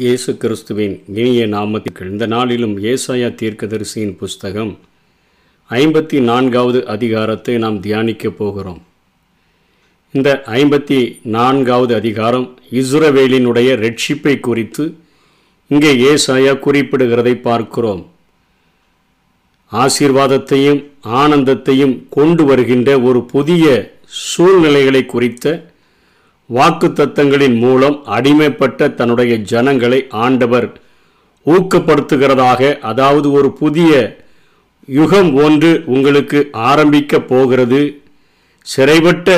இயேசு கிறிஸ்துவின் இனிய நாமத்திற்கு இந்த நாளிலும் ஏசாயா தீர்க்கதரிசியின் புஸ்தகம் ஐம்பத்தி நான்காவது அதிகாரத்தை நாம் தியானிக்கப் போகிறோம். இந்த ஐம்பத்தி நான்காவது அதிகாரம் இஸ்ரவேலினுடைய ரட்சிப்பை குறித்து இங்கே ஏசாயா குறிப்பிடுகிறதை பார்க்கிறோம். ஆசீர்வாதத்தையும் ஆனந்தத்தையும் கொண்டு வருகின்ற ஒரு புதிய சூழ்நிலைகளை குறித்த வாக்குத்தத்தங்களின் மூலம் அடிமைப்பட்ட தன்னுடைய ஜனங்களை ஆண்டவர் ஊக்கப்படுத்துகிறதாக அதாவது ஒரு புதிய யுகம் ஒன்று உங்களுக்கு ஆரம்பிக்க போகிறது. சிறைப்பட்ட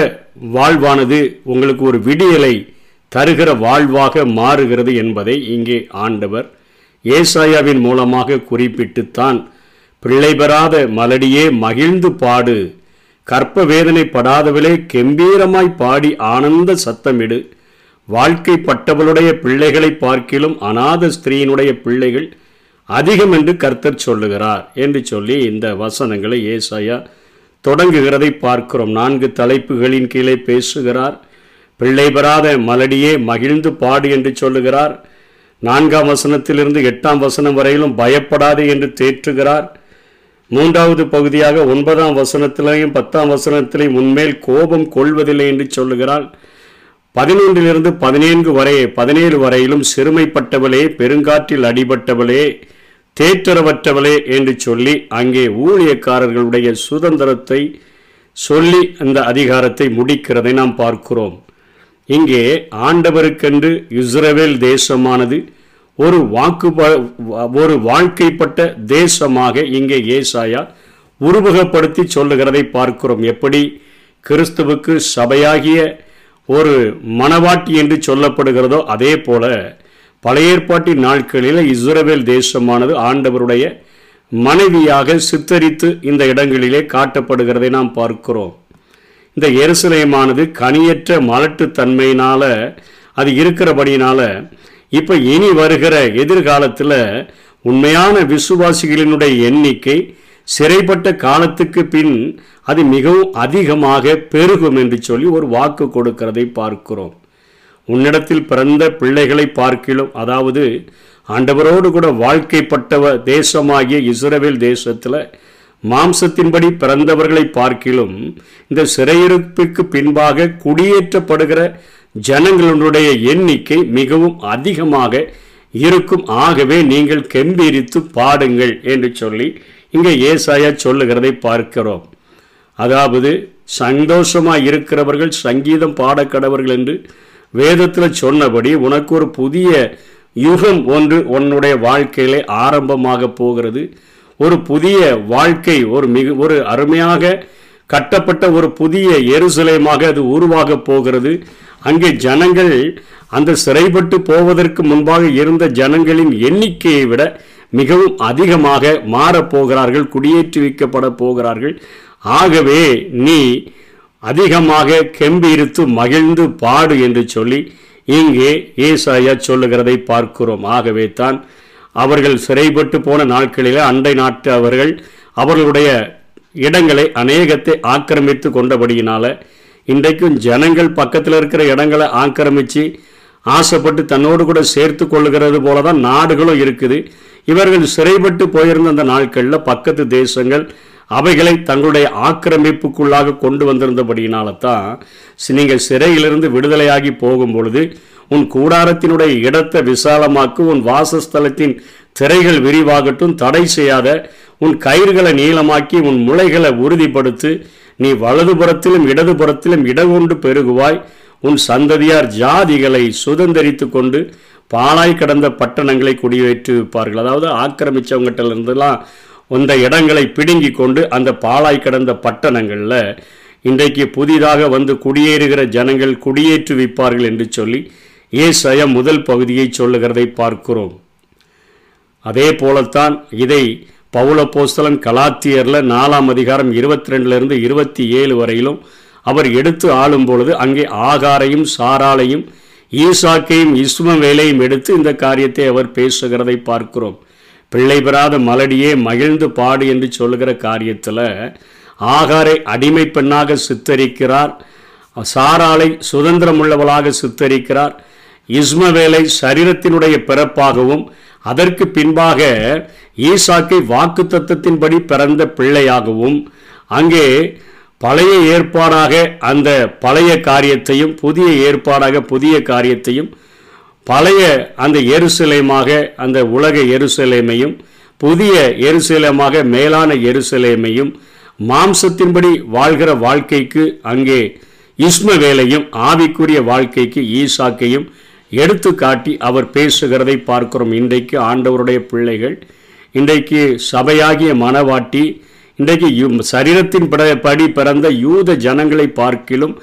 வாழ்வானது உங்களுக்கு ஒரு விடியலை தருகிற வாழ்வாக மாறுகிறது என்பதை இங்கே ஆண்டவர் ஏசாயாவின் மூலமாக குறிப்பிட்டுத்தான். பிள்ளை பெறாத மலடியே மகிழ்ந்து பாடு. கற்ப வேதனைப்படாதவளே கெம்பீரமாய் பாடி ஆனந்த சத்தமிடு. வாழ்க்கை பட்டவளுடைய பிள்ளைகளை பார்க்கிலும் அநாத ஸ்திரீயினுடைய பிள்ளைகள் அதிகம் என்று கர்த்தர் சொல்லுகிறார் என்று சொல்லி இந்த வசனங்களை ஏசாயா தொடங்குகிறதை பார்க்கிறோம். நான்கு தலைப்புகளின் கீழே பேசுகிறார். பிள்ளை பெறாத மலடியே மகிழ்ந்து பாடு என்று சொல்லுகிறார். நான்காம் வசனத்திலிருந்து எட்டாம் வசனம் வரையிலும் பயப்படாதே என்று தேற்றுகிறார். மூன்றாவது பகுதியாக ஒன்பதாம் வசனத்திலையும் பத்தாம் வசனத்திலையும் உன்மேல் கோபம் கொள்வதில்லை என்று சொல்லுகிறாள். பதினொன்றிலிருந்து பதினேழு வரை பதினேழு வரையிலும் சிறுமைப்பட்டவளே பெருங்காற்றில் அடிபட்டவளே தேற்றரவற்றவளே என்று சொல்லி அங்கே ஊழியக்காரர்களுடைய சுதந்திரத்தை சொல்லி அந்த அதிகாரத்தை முடிக்கிறதை நாம் பார்க்கிறோம். இங்கே ஆண்டவருக்கென்று இஸ்ரவேல் தேசமானது ஒரு வாக்கு ஒரு வாழ்க்கைப்பட்ட தேசமாக இங்கே ஏசாயா உருவகப்படுத்தி சொல்லுகிறதை பார்க்கிறோம். எப்படி? கிறிஸ்துவுக்கு சபையாகிய ஒரு மனவாட்டி என்று சொல்லப்படுகிறதோ அதே போல பழைய ஏற்பாட்டின் நாட்களில் இஸ்ரவேல் தேசமானது ஆண்டவருடைய மனைவியாக சித்தரித்து இந்த இடங்களிலே காட்டப்படுகிறதை நாம் பார்க்கிறோம். இந்த எருசலேமானது கனியற்ற மலட்டுத்தன்மையினால் அது இருக்கிறபடியினால இப்போ இனி வருகிற எதிர்காலத்தில் உண்மையான விசுவாசிகளினுடைய எண்ணிக்கை சிறைப்பட்ட காலத்துக்கு பின் அது மிகவும் அதிகமாக பெருகும் என்று சொல்லி ஒரு வாக்கு கொடுக்கிறதை பார்க்கிறோம். உன்னிடத்தில் பிறந்த பிள்ளைகளை பார்க்கிலும் அதாவது ஆண்டவரோடு கூட வாழ்க்கைப்பட்டவ தேசமாகிய இஸ்ரேல் தேசத்தில் மாம்சத்தின்படி பிறந்தவர்களை பார்க்கிலும் இந்த சிறையிருப்புக்கு பின்பாக குடியேற்றப்படுகிற ஜனங்களுடைய எண்ணிக்கை மிகவும் அதிகமாக இருக்கும். ஆகவே நீங்கள் கெம்பீரித்து பாடுங்கள் என்று சொல்லி இங்கே ஏசாயா சொல்லுகிறதை பார்க்கிறோம். அதாவது சந்தோஷமாக இருக்கிறவர்கள் சங்கீதம் பாடக்கடவர்கள் என்று வேதத்தில் சொன்னபடி உனக்கு ஒரு புதிய யுகம் ஒன்று உன்னுடைய வாழ்க்கையிலே ஆரம்பமாக போகிறது. ஒரு புதிய வாழ்க்கை ஒரு மிக ஒரு அருமையாக கட்டப்பட்ட ஒரு புதிய எருசலேமாக அது உருவாக போகிறது. அங்கே ஜனங்கள் அந்த சிறைப்பட்டு போவதற்கு முன்பாக இருந்த ஜனங்களின் எண்ணிக்கையை விட மிகவும் அதிகமாக மாறப்போகிறார்கள் குடியேற்றுவிக்கப்பட போகிறார்கள். ஆகவே நீ அதிகமாக கெம்பீரித்து மகிழ்ந்து பாடு என்று சொல்லி இங்கே ஏசாயா சொல்லுகிறதை பார்க்கிறோம். ஆகவே தான் அவர்கள் சிறைப்பட்டு போன நாட்களில் அண்டை நாட்டு அவர்கள் அவர்களுடைய இடங்களை அநேகத்தை ஆக்கிரமித்து கொண்டபடியினால இன்றைக்கும் ஜனங்கள் பக்கத்தில் இருக்கிற இடங்களை ஆக்கிரமித்து ஆசைப்பட்டு தன்னோடு கூட சேர்த்து கொள்ளுகிறது போல தான் நாடுகளும் இருக்குது. இவர்கள் சிறைப்பட்டு போயிருந்த அந்த நாட்களில் பக்கத்து தேசங்கள் அவைகளை தங்களுடைய ஆக்கிரமிப்புக்குள்ளாக கொண்டு வந்திருந்தபடியினால தான் நீங்கள் சிறையிலிருந்து விடுதலையாகி போகும் பொழுது உன் கூடாரத்தினுடைய இடத்தை விசாலமாக்கு உன் வாசஸ்தலத்தின் திரைகள் விரிவாகட்டும் தடை செய்யாத உன் கயிறுகளை நீளமாக்கி உன் முளைகளை உறுதிப்படுத்து நீ வலதுபுறத்திலும் இடதுபுறத்திலும் இடகொண்டு பெருகுவாய். உன் சந்ததியார் ஜாதிகளை சுதந்திரித்து கொண்டு பாலாய் கடந்த பட்டணங்களை குடியேற்றுவிப்பார்கள் அதாவது ஆக்கிரமிச்சவங்ககிட்ட இருந்தெல்லாம் அந்த இடங்களை பிடுங்கி கொண்டு அந்த பாலாய் கடந்த பட்டணங்களில் இன்றைக்கு புதிதாக வந்து குடியேறுகிற ஜனங்கள் குடியேற்று வைப்பார்கள் என்று சொல்லி ஏசய முதல் பகுதியை சொல்லுகிறதை பார்க்கிறோம். அதே போலத்தான் இதை பவுல போஸ்தலன் கலாத்தியரில் நாலாம் அதிகாரம் இருபத்தி ரெண்டுலேருந்து இருபத்தி ஏழு வரையிலும் அவர் எடுத்து ஆளும் பொழுது அங்கே ஆகாரையும் சாராலையும் ஈசாக்கையும் இஸ்மவேலையும் எடுத்து இந்த காரியத்தை அவர் பேசுகிறதை பார்க்கிறோம். பிள்ளை பெறாத மலடியே மகிழ்ந்து பாடு என்று சொல்லுகிற காரியத்தில் ஆகாரை அடிமை பெண்ணாக சித்தரிக்கிறார் சாராலை சுதந்திரமுள்ளவளாக சித்தரிக்கிறார் இஸ்மவேலை சரீரத்தினுடைய பிறப்பாகவும் அதற்கு பின்பாக ஈசாக்கை வாக்கு தத்தத்தின்படி பிறந்த பிள்ளையாகவும் அங்கே பழைய ஏற்பாடாக அந்த பழைய காரியத்தையும் புதிய ஏற்பாடாக புதிய காரியத்தையும் பழைய அந்த எருசலேமாக அந்த உலக எருசலேமையும் புதிய எருசலேமாக மேலான எருசலேமையும் மாம்சத்தின்படி வாழ்கிற வாழ்க்கைக்கு அங்கே இஸ்மவேலையும் ஆவிக்குரிய வாழ்க்கைக்கு ஈசாக்கையும் எடுத்து காட்டி அவர் பேசுகிறதை பார்க்கிறோம். இன்றைக்கு ஆண்டவருடைய பிள்ளைகள் இன்றைக்கு சபையாகிய மனவாட்டி இன்றைக்கு சரீரத்தின் பட- படி பிறந்த யூத ஜனங்களை பார்க்கிலும்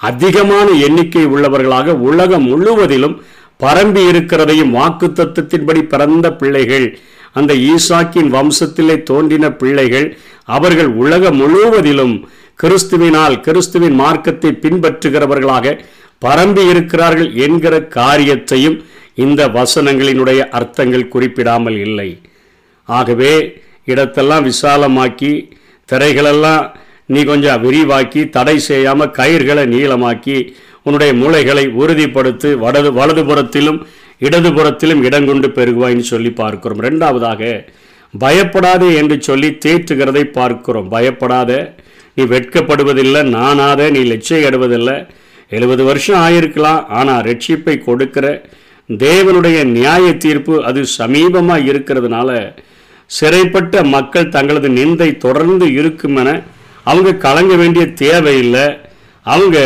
அதிகமான எண்ணிக்கை உள்ளவர்களாக உலகம் முழுவதிலும் பரம்பி இருக்கிறதையும் வாக்கு தத்துவத்தின்படி பிறந்த பிள்ளைகள் அந்த ஈசாக்கின் வம்சத்திலே தோன்றின பிள்ளைகள் அவர்கள் உலகம் முழுவதிலும் கிறிஸ்துவினால் கிறிஸ்துவின் மார்க்கத்தை பின்பற்றுகிறவர்களாக பரம்பி இருக்கிறார்கள் என்கிற காரியத்தையும் இந்த வசனங்களினுடைய அர்த்தங்கள் குறிப்பிடாமல் இல்லை. ஆகவே இடத்தெல்லாம் விசாலமாக்கி திரைகளெல்லாம் நீ கொஞ்சம் விரிவாக்கி தடை செய்யாமல் கயிர்களை நீளமாக்கி உன்னுடைய மூளைகளை உறுதிப்படுத்தி வலது வலதுபுறத்திலும் இடதுபுறத்திலும் இடங்கொண்டு பெருகுவாய்ன்னு சொல்லி பார்க்கிறோம். ரெண்டாவதாக பயப்படாதே என்று சொல்லி தேற்றுகிறதை பார்க்கிறோம். பயப்படாத நீ வெட்கப்படுவதில்லை நானாத நீ லட்சியப்படுவதில்லை எழுபது வருஷம் ஆயிருக்கலாம் ஆனால் ரட்சிப்பை கொடுக்கிற தேவனுடைய நியாய தீர்ப்பு அது சமீபமாக இருக்கிறதுனால சிறைப்பட்ட மக்கள் தங்களது நிந்தை தொடர்ந்து இருக்கும் என அவங்க கலங்க வேண்டிய தேவையில்லை. அவங்க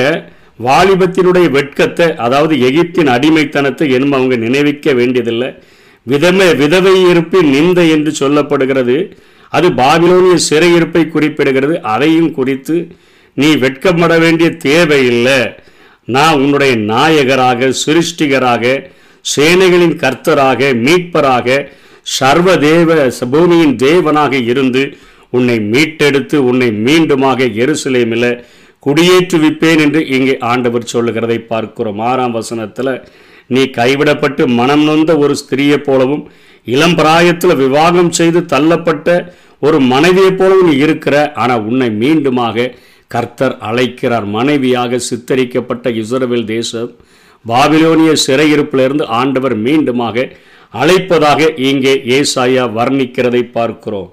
வாலிபத்தினுடைய வெட்கத்தை அதாவது எகிப்தின் அடிமைத்தனத்தை என்னும் அவங்க நினைவிக்க வேண்டியதில்லை. விதமே விதவை இருப்பின் நிந்தை என்று சொல்லப்படுகிறது. அது பாபிலோனிய சிறையிருப்பை குறிப்பிடுகிறது. அதையும் குறித்து நீ வெட்கப்பட வேண்டிய தேவையில்லை. நான் உன்னுடைய நாயகராக சிருஷ்டிகராக சேனைகளின் கர்த்தராக மீட்பராக சர்வதேவ பூமியின் தேவனாக இருந்து உன்னை மீட்டெடுத்து உன்னை மீண்டுமாக எருசலேமில் குடியேற்றுவிப்பேன் என்று இங்கே ஆண்டவர் சொல்லுகிறதை பார்க்கிறோம். ஆறாம் வசனத்தில் நீ கைவிடப்பட்டு மனம் நொந்த ஒரு ஸ்திரியைப் போலவும் இளம் பிராயத்தில் விவாகம் செய்து தள்ளப்பட்ட ஒரு மனைவியைப் போலவும் நீ இருக்கிற ஆனால் உன்னை மீண்டுமாக கர்த்தர் அழைக்கிறார். மனைவியாக சித்தரிக்கப்பட்ட இஸ்ரவேல் தேசம் பாபிலோனிய சிறையிருப்பிலிருந்து ஆண்டவர் மீண்டுமாக அழைப்பதாக இங்கே ஏசாயா வர்ணிக்கிறதை பார்க்கிறோம்.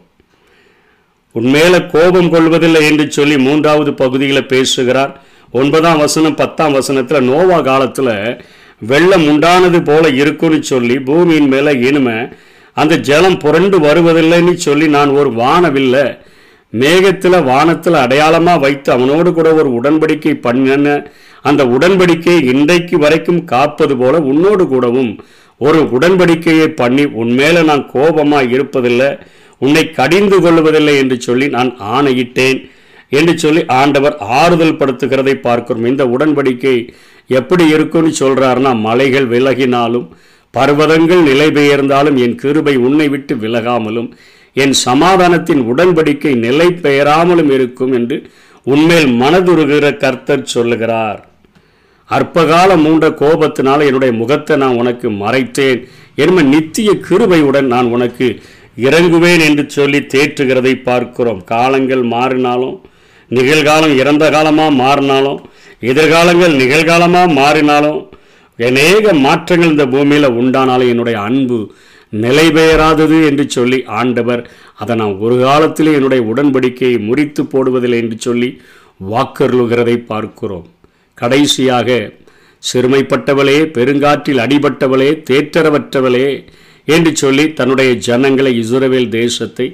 உன்மேல கோபம் கொள்வதில்லை என்று சொல்லி மூன்றாவது பகுதியில் பேசுகிறார். ஒன்பதாம் வசனம் பத்தாம் வசனத்தில் நோவா காலத்தில் வெள்ளம் உண்டானது போல இருக்குன்னு சொல்லி பூமியின் மேலே இனிமே அந்த ஜலம் புரண்டு வருவதில்லைன்னு சொல்லி நான் ஒரு வானவில்லை மேகத்தில் வானத்தில் அடையாளமாக வைத்து அவனோடு கூட ஒரு உடன்படிக்கை பண்ணின அந்த உடன்படிக்கை இன்றைக்கு வரைக்கும் காப்பது போல உன்னோடு கூடவும் ஒரு உடன்படிக்கையை பண்ணி உன்மேல நான் கோபமாக இருப்பதில்லை உன்னை கடிந்து கொள்வதில்லை என்று சொல்லி நான் ஆணையிட்டேன் என்று சொல்லி ஆண்டவர் ஆறுதல் படுத்துகிறதை பார்க்கிறோம். இந்த உடன்படிக்கை எப்படி இருக்கும்னு சொல்கிறாருன்னா மலைகள் விலகினாலும் பர்வதங்கள் நிலை பெயர்ந்தாலும் என் கிருபை உன்னை விட்டு விலகாமலும் என் சமாதானத்தின் உடன்படிக்கை நிலை பெயராமலும் இருக்கும் என்று உன்மேல் மனதுருகிற கர்த்தர் சொல்லுகிறார். அற்பகாலம் மூண்ட கோபத்தினால என்னுடைய முகத்தை நான் உனக்கு மறைத்தேன். என்ப நித்திய கிருபையுடன் நான் உனக்கு இறங்குவேன் என்று சொல்லி தேற்றுகிறதை பார்க்கிறோம். காலங்கள் மாறினாலும் நிகழ்காலம் இறந்த காலமாக மாறினாலும் எதிர்காலங்கள் நிகழ்காலமாக மாறினாலும் அநேக மாற்றங்கள் இந்த பூமியில் உண்டானாலும் என்னுடைய அன்பு நிலை பெயராதது என்று சொல்லி ஆண்டவர் அதை நான் ஒரு காலத்திலே என்னுடைய உடன்படிக்கையை முறித்து போடுவதில்லை என்று சொல்லி வாக்கருளுகிறதை பார்க்கிறோம். கடைசியாக சிறுமைப்பட்டவளே பெருங்காற்றில் அடிபட்டவளே தேற்றரவற்றவளே என்று சொல்லி தன்னுடைய ஜனங்களை இஸ்ரவேல் தேசத்தை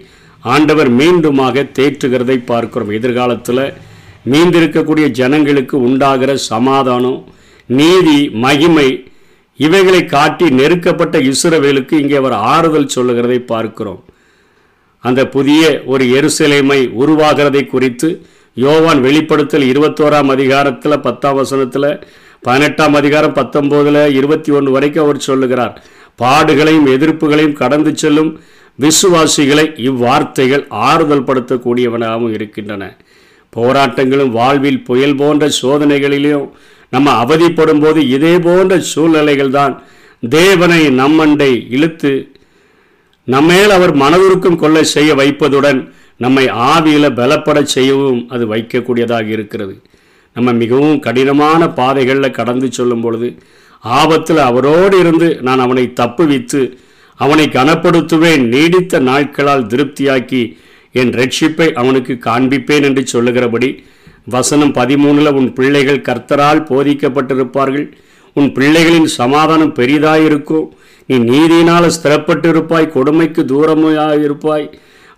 ஆண்டவர் மீண்டுமாக தேற்றுகிறதை பார்க்கிறோம். எதிர்காலத்தில் மீந்திருக்கக்கூடிய ஜனங்களுக்கு உண்டாகிற சமாதானம் நீதி மகிமை இவைகளை காட்டி நெருக்கப்பட்ட இஸ்ரவேலுக்கு இங்கே அவர் ஆறுதல் சொல்லுகிறதை பார்க்கிறோம். அந்த புதிய ஒரு எருசலேமை உருவாகிறதை குறித்து யோவான் வெளிப்படுத்தல் இருபத்தோராம் அதிகாரத்தில் பத்தாம் வசனத்தில் பதினெட்டாம் அதிகாரம் பத்தொம்போதில் இருபத்தி ஒன்று வரைக்கும் அவர் சொல்லுகிறார். பாடுகளையும் எதிர்ப்புகளையும் கடந்து செல்லும் விசுவாசிகளை இவ்வார்த்தைகள் ஆறுதல் படுத்தக்கூடியவனாகவும் இருக்கின்றன. போராட்டங்களும் வாழ்வில் புயல் போன்ற சோதனைகளிலும் நம்ம அவதிப்படும் போது இதே போன்ற சூழ்நிலைகள் தான் தேவனை நம்மண்டை இழுத்து நம்மேல் அவர் மனதுருக்கம் கொள்ள செய்ய வைப்பதுடன் நம்மை ஆவியில் பலப்பட செய்யவும் அது வைக்கக்கூடியதாக இருக்கிறது. நம்ம மிகவும் கடினமான பாதைகளில் கடந்து சொல்லும் பொழுது ஆபத்தில் அவரோடு இருந்து நான் அவனை தப்புவித்து அவனை கனப்படுத்துவேன் நீடித்த நாட்களால் திருப்தியாக்கி என் ரட்சிப்பை அவனுக்கு காண்பிப்பேன் என்று சொல்லுகிறபடி வசனம் பதிமூணில் உன் பிள்ளைகள் கர்த்தரால் போதிக்கப்பட்டிருப்பார்கள். உன் பிள்ளைகளின் சமாதானம் பெரிதாயிருக்கும். நீ நீதியினால் ஸ்திரப்பட்டிருப்பாய் கொடுமைக்கு தூரமாயிருப்பாய். இருப்பாய்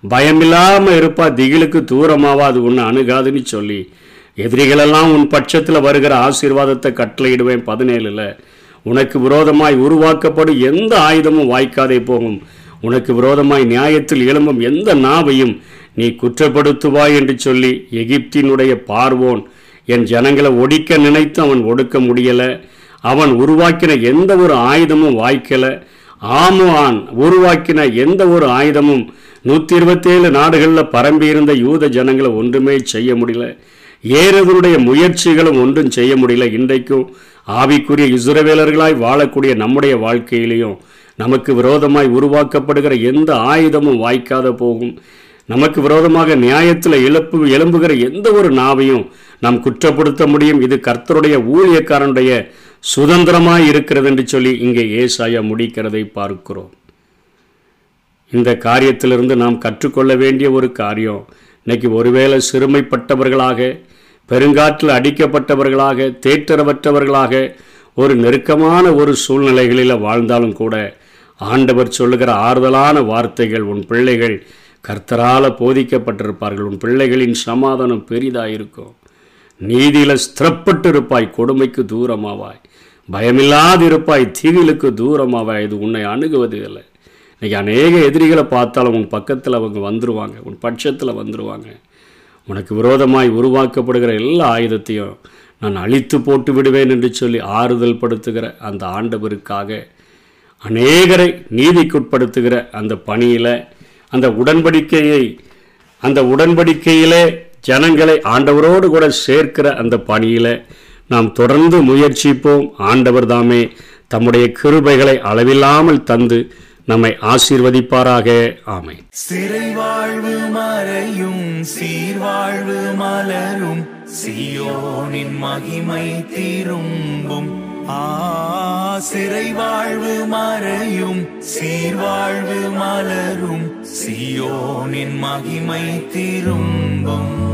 பயமில்லாமல் இருப்பா திகிலுக்கு தூரமாவா அது உன்னை அணுகாதுன்னு சொல்லி. எதிரிகளெல்லாம் உன் பட்சத்தில் வருகிற ஆசீர்வாதத்தை கட்டளையிடுவேன் பதினேழில். உனக்கு விரோதமாய் உருவாக்கப்படும் எந்த ஆயுதமும் வாய்க்காதே போகும். உனக்கு விரோதமாய் நியாயத்தில் எழும்பும் எந்த நாவையும் நீ குற்றப்படுத்துவாய் என்று சொல்லி எகிப்தினுடைய பார்வோன் என் ஜனங்களை ஒடிக்க நினைத்து அவன் ஒடுக்க முடியலை. அவன் உருவாக்கின எந்த ஒரு ஆயுதமும் வாய்க்கலை. ஆமுவான் உருவாக்கின எந்த ஒரு ஆயுதமும் நூற்றி இருபத்தேழு நாடுகளில் பரம்பி இருந்த யூத ஜனங்களை ஒன்றுமே செய்ய முடியல. ஏறவருடைய முயற்சிகளும் ஒன்றும் செய்ய முடியல. இன்றைக்கும் ஆவிக்குரிய இசுரவேலர்களாய் வாழக்கூடிய நம்முடைய வாழ்க்கையிலையும் நமக்கு விரோதமாய் உருவாக்கப்படுகிற எந்த ஆயுதமும் வாய்க்காத போகும். நமக்கு விரோதமாக நியாயத்தில் இழப்பு எழும்புகிற எந்த ஒரு நாவையும் நாம் குற்றப்படுத்த முடியும். இது கர்த்தருடைய ஊழியக்காரனுடைய சுதந்திரமாய் இருக்கிறது என்று சொல்லி இங்கே ஏசாயா முடிக்கிறதை பார்க்கிறோம். இந்த காரியத்திலிருந்து நாம் கற்றுக்கொள்ள வேண்டிய ஒரு காரியம். இன்னைக்கு ஒருவேளை சிறுமைப்பட்டவர்களாக பெருங்காற்றில் அடிக்கப்பட்டவர்களாக தேற்றரவற்றவர்களாக ஒரு நெருக்கமான ஒரு சூழ்நிலைகளில் வாழ்ந்தாலும் கூட ஆண்டவர் சொல்லுகிற ஆறுதலான வார்த்தைகள் உன் பிள்ளைகள் கர்த்தரால் போதிக்கப்பட்டிருப்பார்கள். உன் பிள்ளைகளின் சமாதானம் பெரிதாக இருக்கும் நீதியில் ஸ்திரப்பட்டு இருப்பாய் கொடுமைக்கு தூரமாவாய். பயமில்லாதிருப்பாய் தீவிலுக்கு தூரமாவாய். இது உன்னை அணுகுவது இல்லை. இன்றைக்கி அநேக எதிரிகளை பார்த்தாலும் உன் பக்கத்தில் அவங்க வந்துடுவாங்க உன் பட்சத்தில் வந்துடுவாங்க உனக்கு விரோதமாய் உருவாக்கப்படுகிற எல்லா ஆயுதத்தையும் நான் அழித்து போட்டு விடுவேன் என்று சொல்லி ஆறுதல் படுத்துகிற அந்த ஆண்டவருக்காக அநேகரை நீதிக்குட்படுத்துகிற அந்த பணியில் அந்த உடன்படிக்கையை அந்த உடன்படிக்கையிலே ஜனங்களை ஆண்டவரோடு கூட சேர்க்கிற அந்த பணியில் நாம் தொடர்ந்து முயற்சிப்போம். ஆண்டவர் தாமே தம்முடைய கிருபைகளை அளவில்லாமல் தந்து நம்மை ஆசீர்வதிப்பாராக. ஆமை சிறை வாழ்வு மறையும் சீர்வாழ்வு மலரும் சியோனின் மகிமை திரும்பும். ஆ சிறை வாழ்வு மறையும் சீர்வாழ்வு மலரும் சியோனின் மகிமை திரும்பும்.